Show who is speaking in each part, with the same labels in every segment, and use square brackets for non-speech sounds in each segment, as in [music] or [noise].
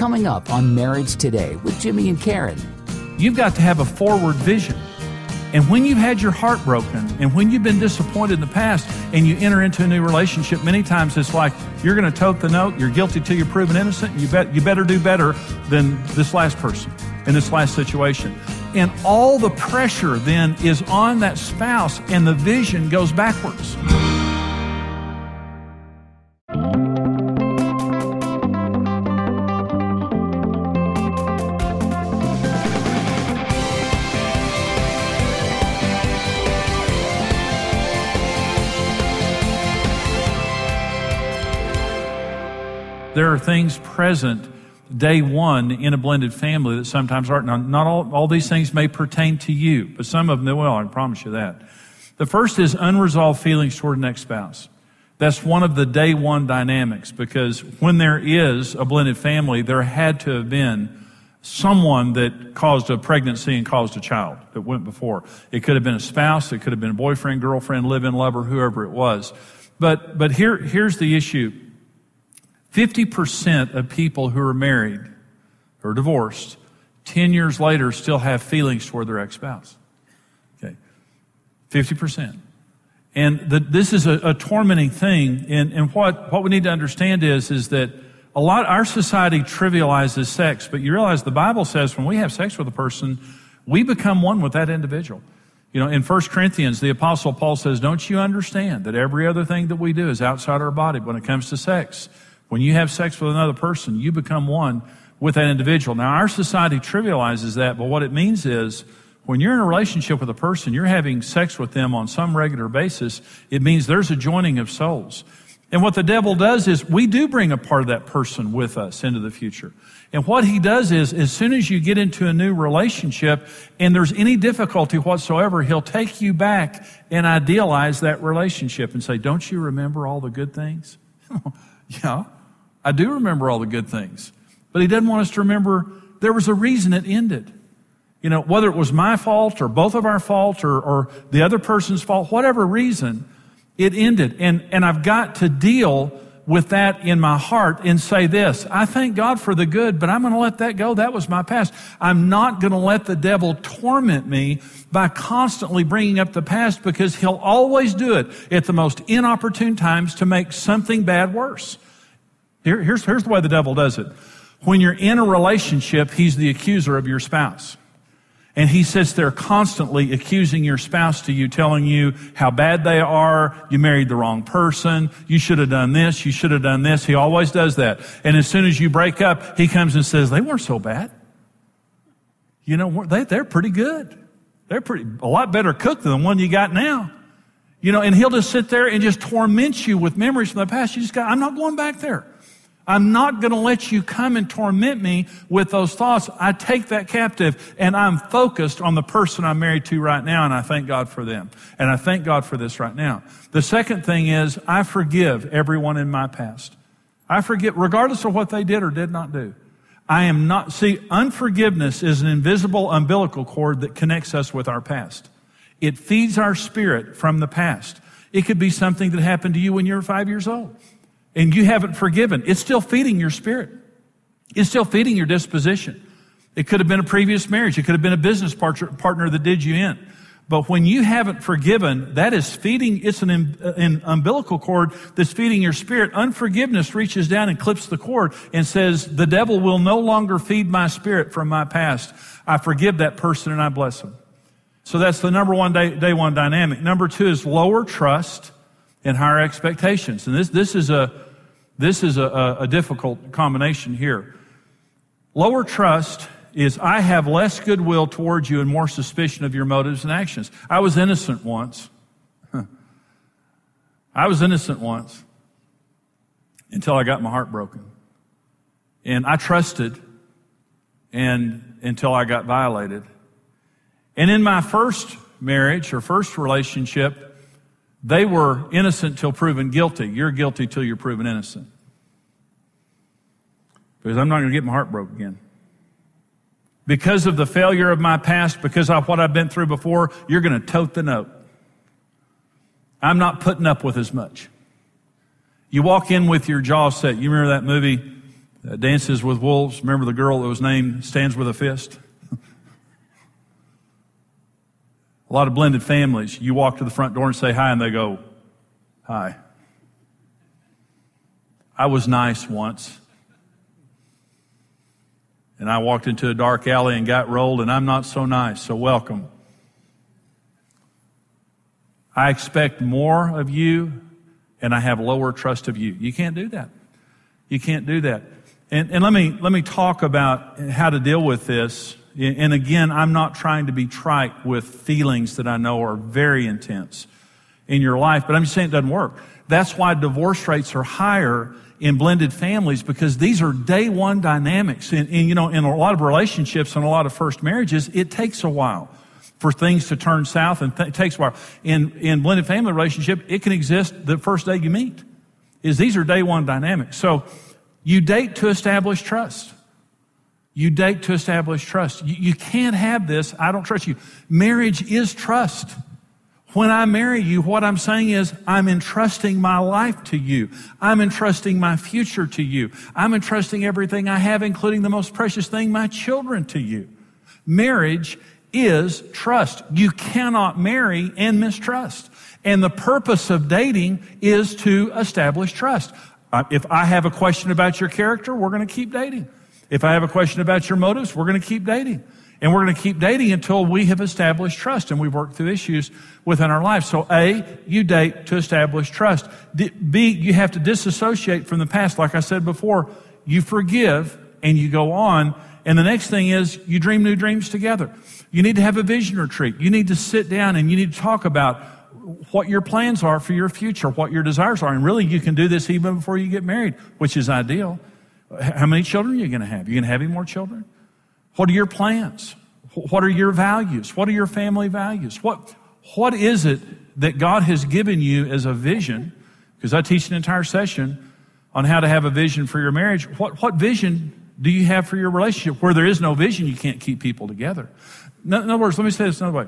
Speaker 1: coming up on Marriage Today with Jimmy and Karen.
Speaker 2: You've got to have a forward vision. And when you've had your heart broken and when you've been disappointed in the past and you enter into a new relationship, many times it's like you're going to tote the note, you're guilty till you're proven innocent, you, bet, you better do better than this last person in this last situation. And all the pressure then is on that spouse and the vision goes backwards. There are things present day one in a blended family that sometimes aren't. Now, not all, all these things may pertain to you, but some of them will, I promise you that. The first is unresolved feelings toward an ex spouse. That's one of the day one dynamics because when there is a blended family, there had to have been someone that caused a pregnancy and caused a child that went before. It could have been a spouse, it could have been a boyfriend, girlfriend, live-in lover, whoever it was. But, but here, here's the issue. 50% of people who are married or divorced 10 years later still have feelings toward their ex-spouse. Okay. 50%. And the, this is a, a tormenting thing. And, and what, what we need to understand is, is that a lot, our society trivializes sex, but you realize the Bible says when we have sex with a person, we become one with that individual. You know, in 1 Corinthians, the apostle Paul says, don't you understand that every other thing that we do is outside our body when it comes to sex? When you have sex with another person, you become one with that individual. Now, our society trivializes that, but what it means is when you're in a relationship with a person, you're having sex with them on some regular basis, it means there's a joining of souls. And what the devil does is we do bring a part of that person with us into the future. And what he does is, as soon as you get into a new relationship and there's any difficulty whatsoever, he'll take you back and idealize that relationship and say, don't you remember all the good things? [laughs] yeah. I do remember all the good things. But he doesn't want us to remember there was a reason it ended. You know, whether it was my fault or both of our fault or, or the other person's fault, whatever reason, it ended. And, and I've got to deal with that in my heart and say this I thank God for the good, but I'm going to let that go. That was my past. I'm not going to let the devil torment me by constantly bringing up the past because he'll always do it at the most inopportune times to make something bad worse. Here, here's, here's the way the devil does it. When you're in a relationship, he's the accuser of your spouse. And he sits there constantly accusing your spouse to you, telling you how bad they are. You married the wrong person. You should have done this. You should have done this. He always does that. And as soon as you break up, he comes and says, they weren't so bad. You know, they, they're pretty good. They're pretty, a lot better cooked than the one you got now. You know, and he'll just sit there and just torment you with memories from the past. You just got, I'm not going back there. I'm not going to let you come and torment me with those thoughts. I take that captive and I'm focused on the person I'm married to right now and I thank God for them. And I thank God for this right now. The second thing is I forgive everyone in my past. I forgive regardless of what they did or did not do. I am not, see, unforgiveness is an invisible umbilical cord that connects us with our past. It feeds our spirit from the past. It could be something that happened to you when you were five years old and you haven't forgiven, it's still feeding your spirit. It's still feeding your disposition. It could have been a previous marriage. It could have been a business partner that did you in. But when you haven't forgiven, that is feeding, it's an, an, umbilical cord that's feeding your spirit. Unforgiveness reaches down and clips the cord and says, the devil will no longer feed my spirit from my past. I forgive that person and I bless him. So that's the number one day, day one dynamic. Number two is lower trust and higher expectations. And this, this is a, this is a, a difficult combination here. Lower trust is I have less goodwill towards you and more suspicion of your motives and actions. I was innocent once. [laughs] I was innocent once until I got my heart broken. And I trusted and until I got violated. And in my first marriage or first relationship, they were innocent till proven guilty. You're guilty till you're proven innocent. Because I'm not going to get my heart broke again. Because of the failure of my past, because of what I've been through before, you're going to tote the note. I'm not putting up with as much. You walk in with your jaw set. You remember that movie, uh, Dances with Wolves. Remember the girl that was named Stands with a Fist? A lot of blended families. You walk to the front door and say hi, and they go, Hi. I was nice once. And I walked into a dark alley and got rolled, and I'm not so nice, so welcome. I expect more of you, and I have lower trust of you. You can't do that. You can't do that. And, and let me, let me talk about how to deal with this. And again, I'm not trying to be trite with feelings that I know are very intense in your life, but I'm just saying it doesn't work. That's why divorce rates are higher in blended families because these are day one dynamics. And, and, you know, in a lot of relationships and a lot of first marriages, it takes a while for things to turn south and th- it takes a while. In, in blended family relationship, it can exist the first day you meet. Is these are day one dynamics. So you date to establish trust. You date to establish trust. You, you can't have this. I don't trust you. Marriage is trust. When I marry you, what I'm saying is I'm entrusting my life to you. I'm entrusting my future to you. I'm entrusting everything I have, including the most precious thing, my children to you. Marriage is trust. You cannot marry and mistrust. And the purpose of dating is to establish trust. Uh, if I have a question about your character, we're going to keep dating. If I have a question about your motives, we're going to keep dating. And we're going to keep dating until we have established trust and we've worked through issues within our life. So A, you date to establish trust. B, you have to disassociate from the past. Like I said before, you forgive and you go on. And the next thing is you dream new dreams together. You need to have a vision retreat. You need to sit down and you need to talk about what your plans are for your future, what your desires are. And really, you can do this even before you get married, which is ideal. How many children are you going to have? Are you going to have any more children? What are your plans? What are your values? What are your family values? What, what is it that God has given you as a vision? Because I teach an entire session on how to have a vision for your marriage. What, what vision do you have for your relationship? Where there is no vision, you can't keep people together. In other words, let me say this another way.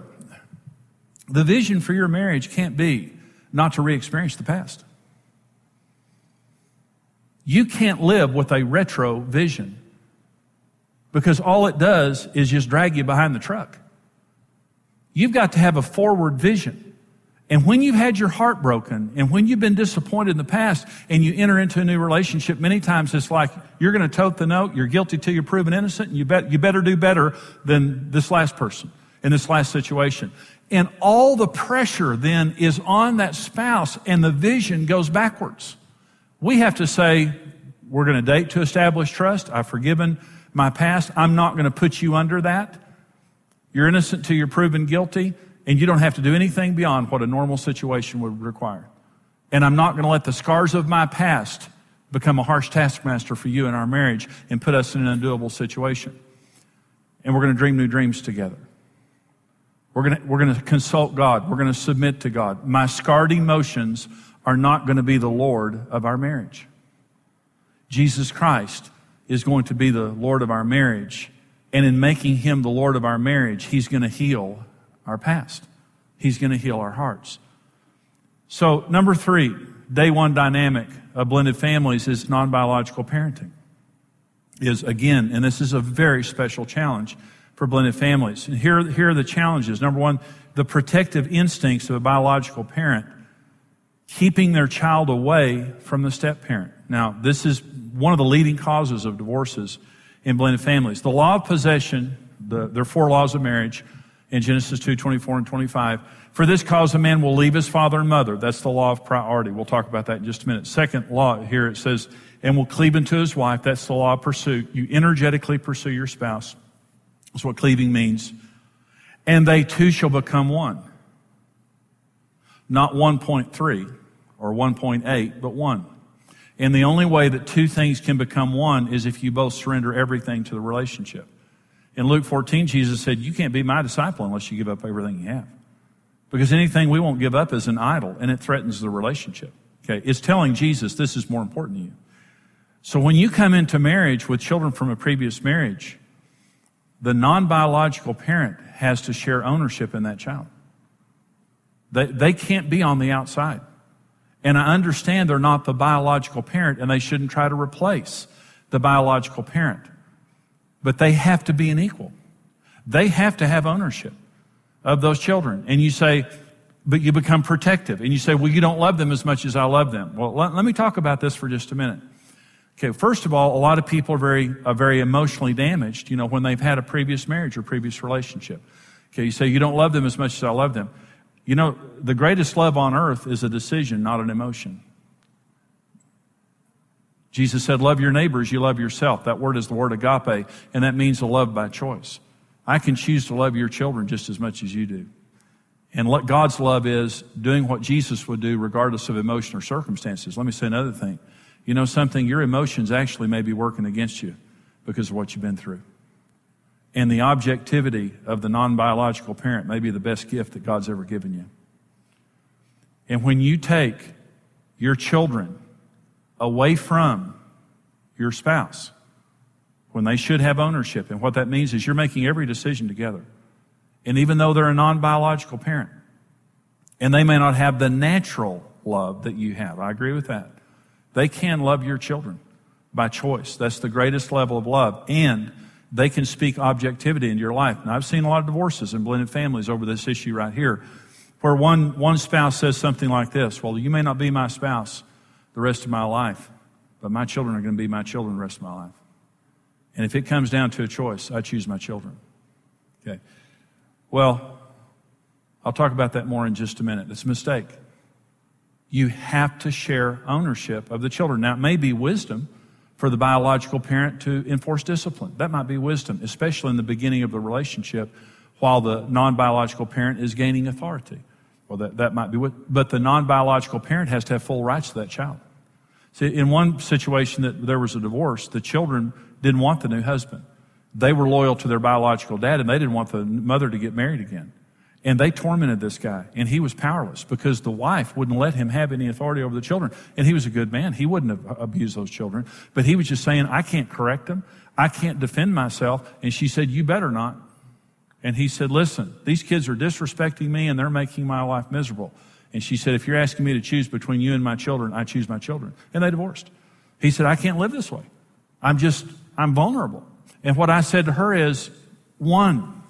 Speaker 2: The vision for your marriage can't be not to re experience the past. You can't live with a retro vision because all it does is just drag you behind the truck. You've got to have a forward vision. And when you've had your heart broken and when you've been disappointed in the past and you enter into a new relationship, many times it's like you're going to tote the note, you're guilty till you're proven innocent, and you, bet, you better do better than this last person in this last situation. And all the pressure then is on that spouse and the vision goes backwards. We have to say, we're going to date to establish trust. I've forgiven my past. I'm not going to put you under that. You're innocent till you're proven guilty, and you don't have to do anything beyond what a normal situation would require. And I'm not going to let the scars of my past become a harsh taskmaster for you in our marriage and put us in an undoable situation. And we're going to dream new dreams together. We're going to, we're going to consult God. We're going to submit to God. My scarred emotions are not going to be the Lord of our marriage. Jesus Christ is going to be the Lord of our marriage. And in making him the Lord of our marriage, he's going to heal our past. He's going to heal our hearts. So, number three, day one dynamic of blended families is non biological parenting. Is again, and this is a very special challenge for blended families. And here, here are the challenges. Number one, the protective instincts of a biological parent keeping their child away from the step parent. Now, this is one of the leading causes of divorces in blended families. The law of possession, the, there are four laws of marriage in Genesis 2, 24 and 25. For this cause, a man will leave his father and mother. That's the law of priority. We'll talk about that in just a minute. Second law here, it says, and will cleave unto his wife. That's the law of pursuit. You energetically pursue your spouse. That's what cleaving means. And they two shall become one. Not 1.3 or 1.8, but one. And the only way that two things can become one is if you both surrender everything to the relationship. In Luke 14, Jesus said, You can't be my disciple unless you give up everything you have. Because anything we won't give up is an idol and it threatens the relationship. Okay. It's telling Jesus this is more important to you. So when you come into marriage with children from a previous marriage, the non biological parent has to share ownership in that child. They, they can't be on the outside. And I understand they're not the biological parent and they shouldn't try to replace the biological parent. But they have to be an equal. They have to have ownership of those children. And you say, but you become protective. And you say, well, you don't love them as much as I love them. Well, let, let me talk about this for just a minute. Okay, first of all, a lot of people are very, are very emotionally damaged, you know, when they've had a previous marriage or previous relationship. Okay, you say, you don't love them as much as I love them. You know, the greatest love on earth is a decision, not an emotion. Jesus said, Love your neighbors, you love yourself. That word is the word agape, and that means a love by choice. I can choose to love your children just as much as you do. And what God's love is doing what Jesus would do regardless of emotion or circumstances. Let me say another thing. You know something? Your emotions actually may be working against you because of what you've been through. And the objectivity of the non biological parent may be the best gift that God's ever given you. And when you take your children away from your spouse when they should have ownership. And what that means is you're making every decision together. And even though they're a non biological parent, and they may not have the natural love that you have, I agree with that. They can love your children by choice. That's the greatest level of love. And they can speak objectivity in your life. Now, I've seen a lot of divorces and blended families over this issue right here, where one, one spouse says something like this Well, you may not be my spouse, the rest of my life, but my children are going to be my children the rest of my life. And if it comes down to a choice, I choose my children. Okay. Well, I'll talk about that more in just a minute. It's a mistake. You have to share ownership of the children. Now, it may be wisdom for the biological parent to enforce discipline. That might be wisdom, especially in the beginning of the relationship while the non biological parent is gaining authority. Well, that, that might be what, but the non biological parent has to have full rights to that child. See, in one situation that there was a divorce, the children didn't want the new husband. They were loyal to their biological dad and they didn't want the mother to get married again. And they tormented this guy and he was powerless because the wife wouldn't let him have any authority over the children. And he was a good man. He wouldn't have abused those children, but he was just saying, I can't correct them. I can't defend myself. And she said, you better not. And he said, Listen, these kids are disrespecting me and they're making my life miserable. And she said, If you're asking me to choose between you and my children, I choose my children. And they divorced. He said, I can't live this way. I'm just, I'm vulnerable. And what I said to her is, one,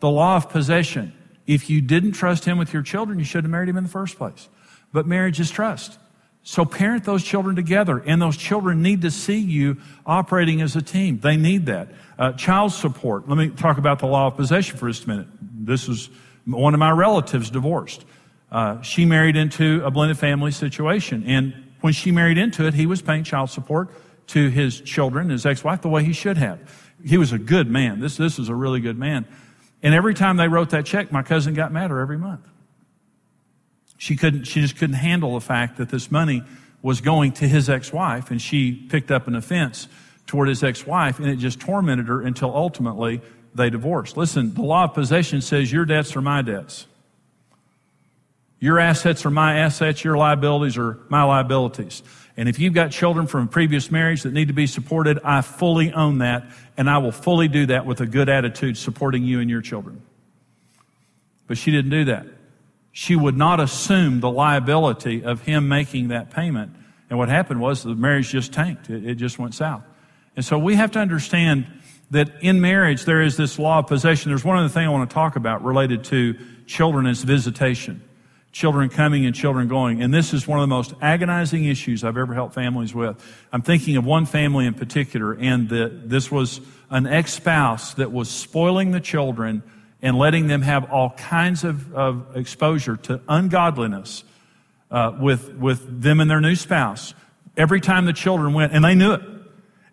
Speaker 2: the law of possession. If you didn't trust him with your children, you shouldn't have married him in the first place. But marriage is trust. So parent those children together, and those children need to see you operating as a team. They need that. Uh, child support. Let me talk about the law of possession for just a minute. This is one of my relatives divorced. Uh, she married into a blended family situation, and when she married into it, he was paying child support to his children, his ex-wife, the way he should have. He was a good man. This this is a really good man. And every time they wrote that check, my cousin got madder every month. She couldn't, she just couldn't handle the fact that this money was going to his ex-wife and she picked up an offense toward his ex-wife and it just tormented her until ultimately they divorced. Listen, the law of possession says your debts are my debts. Your assets are my assets. Your liabilities are my liabilities. And if you've got children from a previous marriage that need to be supported, I fully own that and I will fully do that with a good attitude supporting you and your children. But she didn't do that she would not assume the liability of him making that payment. And what happened was the marriage just tanked. It, it, just went south. And so we have to understand that in marriage there is this law of possession. There's one other thing I want to talk about related to children as visitation. Children coming and children going. And this is one of the most agonizing issues I've ever helped families with. I'm thinking of one family in particular, and the, this was an ex-spouse that was spoiling the children and letting them have all kinds of, of exposure to ungodliness uh, with, with them and their new spouse. Every time the children went, and they knew it,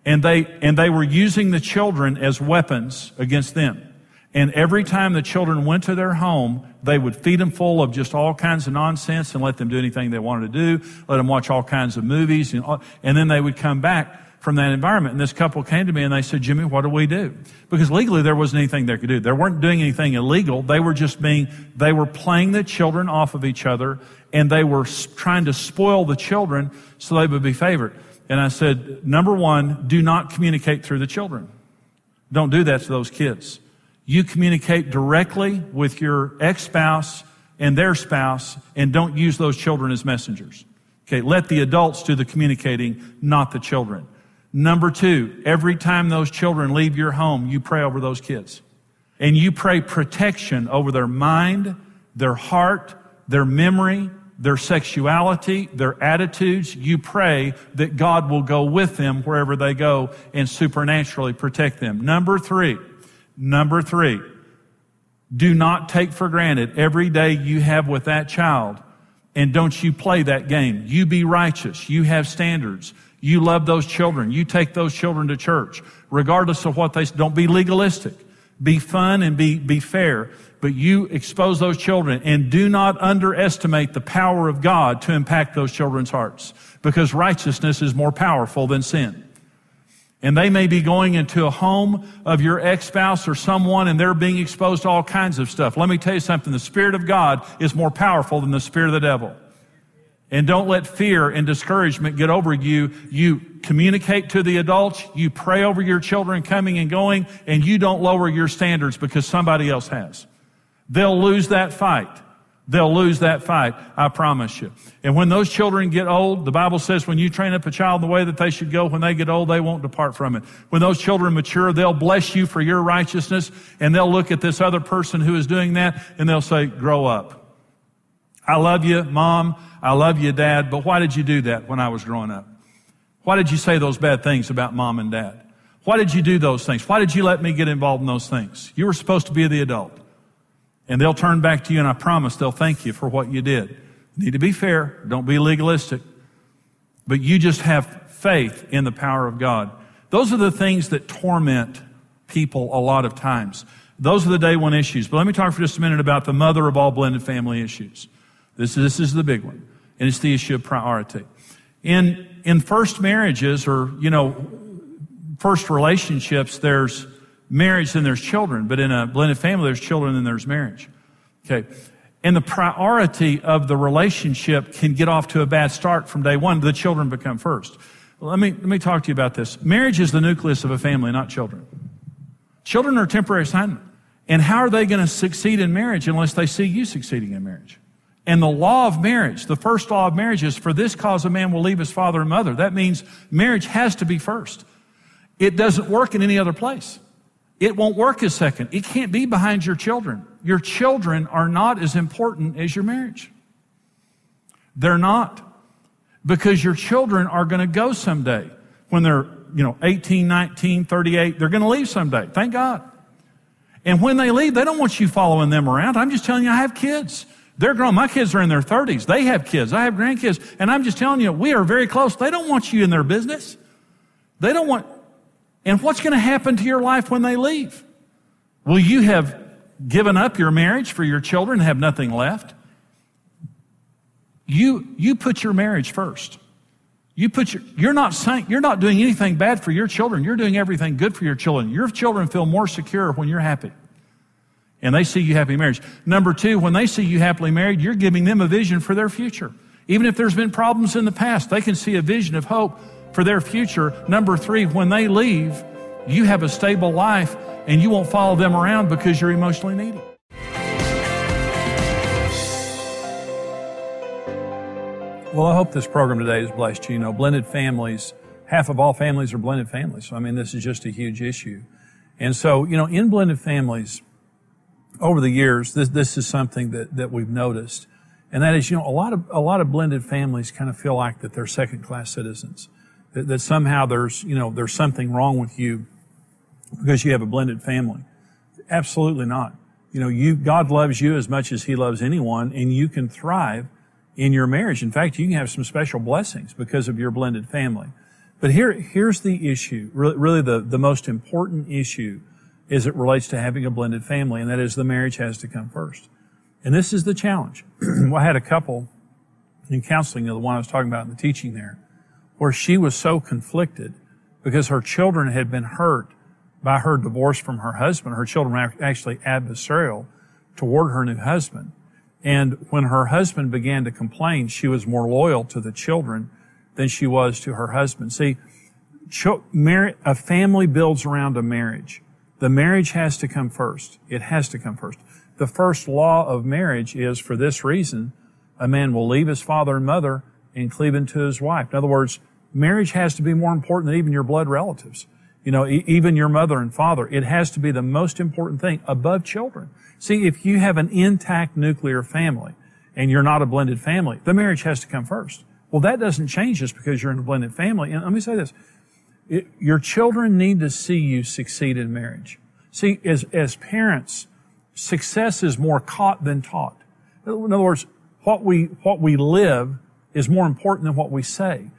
Speaker 2: and they, and they were using the children as weapons against them. And every time the children went to their home, they would feed them full of just all kinds of nonsense and let them do anything they wanted to do, let them watch all kinds of movies, and, and then they would come back from that environment. And this couple came to me and they said, Jimmy, what do we do? Because legally there wasn't anything they could do. They weren't doing anything illegal. They were just being, they were playing the children off of each other and they were trying to spoil the children so they would be favored. And I said, number one, do not communicate through the children. Don't do that to those kids. You communicate directly with your ex-spouse and their spouse and don't use those children as messengers. Okay, let the adults do the communicating, not the children. Number two, every time those children leave your home, you pray over those kids. And you pray protection over their mind, their heart, their memory, their sexuality, their attitudes. You pray that God will go with them wherever they go and supernaturally protect them. Number three, number three, do not take for granted every day you have with that child and don't you play that game. You be righteous. You have standards. You love those children. You take those children to church, regardless of what they, don't be legalistic. Be fun and be, be fair, but you expose those children and do not underestimate the power of God to impact those children's hearts because righteousness is more powerful than sin. And they may be going into a home of your ex-spouse or someone and they're being exposed to all kinds of stuff. Let me tell you something. The Spirit of God is more powerful than the Spirit of the devil. And don't let fear and discouragement get over you. You communicate to the adults. You pray over your children coming and going and you don't lower your standards because somebody else has. They'll lose that fight. They'll lose that fight, I promise you. And when those children get old, the Bible says when you train up a child the way that they should go, when they get old, they won't depart from it. When those children mature, they'll bless you for your righteousness and they'll look at this other person who is doing that and they'll say, grow up. I love you, mom. I love you, dad, but why did you do that when I was growing up? Why did you say those bad things about mom and dad? Why did you do those things? Why did you let me get involved in those things? You were supposed to be the adult. And they'll turn back to you and I promise they'll thank you for what you did. You need to be fair. Don't be legalistic. But you just have faith in the power of God. Those are the things that torment people a lot of times. Those are the day one issues. But let me talk for just a minute about the mother of all blended family issues. This, this is the big one. And it's the issue of priority. In, in first marriages or, you know, first relationships, there's marriage, then there's children. But in a blended family, there's children, then there's marriage. Okay. And the priority of the relationship can get off to a bad start from day one. The children become first. let me, let me talk to you about this. Marriage is the nucleus of a family, not children. Children are temporary assignment. And how are they going to succeed in marriage unless they see you succeeding in marriage? And the law of marriage, the first law of marriage is for this cause a man will leave his father and mother. That means marriage has to be first. It doesn't work in any other place. It won't work a second. It can't be behind your children. Your children are not as important as your marriage. They're not. Because your children are going to go someday. When they're, you know, 18, 19, 38, they're going to leave someday. Thank God. And when they leave, they don't want you following them around. I'm just telling you, I have kids. They're grown. My kids are in their 30s. They have kids. I have grandkids. And I'm just telling you, we are very close. They don't want you in their business. They don't want, and what's going to happen to your life when they leave? Will you have given up your marriage for your children and have nothing left? You, you put your marriage first. You put your, you're not saying, you're not doing anything bad for your children. You're doing everything good for your children. Your children feel more secure when you're happy. And they see you happy marriage. Number two, when they see you happily married, you're giving them a vision for their future. Even if there's been problems in the past, they can see a vision of hope for their future. Number three, when they leave, you have a stable life and you won't follow them around because you're emotionally needy. Well, I hope this program today has blessed you. You know, blended families, half of all families are blended families. So, I mean, this is just a huge issue. And so, you know, in blended families, over the years, this, this is something that, that we've noticed. And that is, you know, a lot of, a lot of blended families kind of feel like that they're second class citizens that, that somehow there's, you know, there's something wrong with you because you have a blended family. Absolutely not. You know, you, God loves you as much as He loves anyone, and you can thrive in your marriage. In fact, you can have some special blessings because of your blended family. But here, here's the issue, really, really the, the most important issue as it relates to having a blended family, and that is the marriage has to come first. And this is the challenge. [clears throat] I had a couple in counseling, the one I was talking about in the teaching there, where she was so conflicted because her children had been hurt by her divorce from her husband. Her children were actually adversarial toward her new husband. And when her husband began to complain, she was more loyal to the children than she was to her husband. See, a family builds around a marriage. The marriage has to come first. It has to come first. The first law of marriage is for this reason, a man will leave his father and mother and cleave into his wife. In other words, marriage has to be more important than even your blood relatives. You know, e- even your mother and father. It has to be the most important thing above children. See, if you have an intact nuclear family and you're not a blended family, the marriage has to come first. Well, that doesn't change just because you're in a blended family. And let me say this. It, your children need to see you succeed in marriage. See, as, as parents, success is more caught than taught. In other words, what we, what we live is more important than what we say.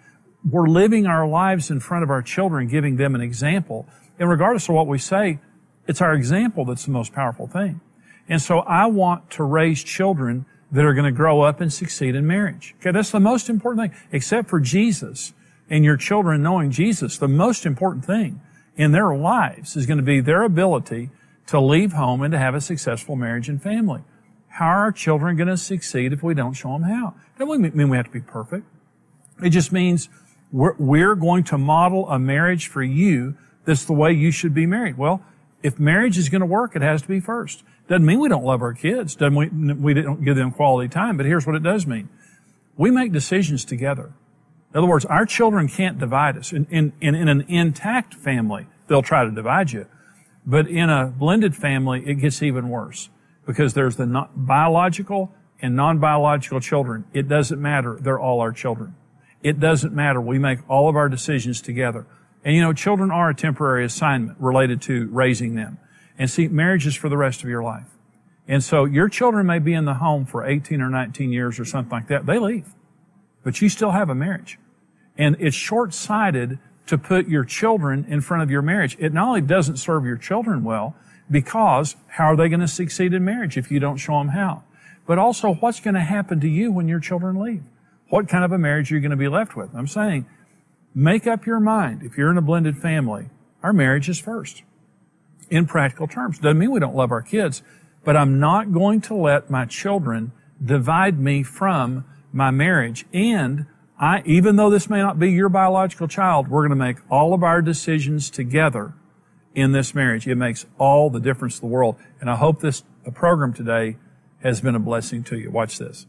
Speaker 2: We're living our lives in front of our children, giving them an example. And regardless of what we say, it's our example that's the most powerful thing. And so I want to raise children that are going to grow up and succeed in marriage. Okay, that's the most important thing. Except for Jesus and your children knowing Jesus, the most important thing in their lives is going to be their ability to leave home and to have a successful marriage and family. How are our children going to succeed if we don't show them how? That doesn't mean we have to be perfect. It just means we're, we're going to model a marriage for you that's the way you should be married. Well, if marriage is going to work, it has to be first. Doesn't mean we don't love our kids. Doesn't we, we don't give them quality time. But here's what it does mean. We make decisions together. In other words, our children can't divide us. In, in, in, an intact family, they'll try to divide you. But in a blended family, it gets even worse because there's the biological and non-biological children. It doesn't matter. They're all our children. It doesn't matter. We make all of our decisions together. And you know, children are a temporary assignment related to raising them. And see, marriage is for the rest of your life. And so your children may be in the home for 18 or 19 years or something like that. They leave. But you still have a marriage. And it's short-sighted to put your children in front of your marriage. It not only doesn't serve your children well, because how are they going to succeed in marriage if you don't show them how? But also, what's going to happen to you when your children leave? What kind of a marriage are you going to be left with? I'm saying, make up your mind. If you're in a blended family, our marriage is first. In practical terms. Doesn't mean we don't love our kids, but I'm not going to let my children divide me from my marriage. And I, even though this may not be your biological child, we're going to make all of our decisions together in this marriage. It makes all the difference in the world. And I hope this program today has been a blessing to you. Watch this.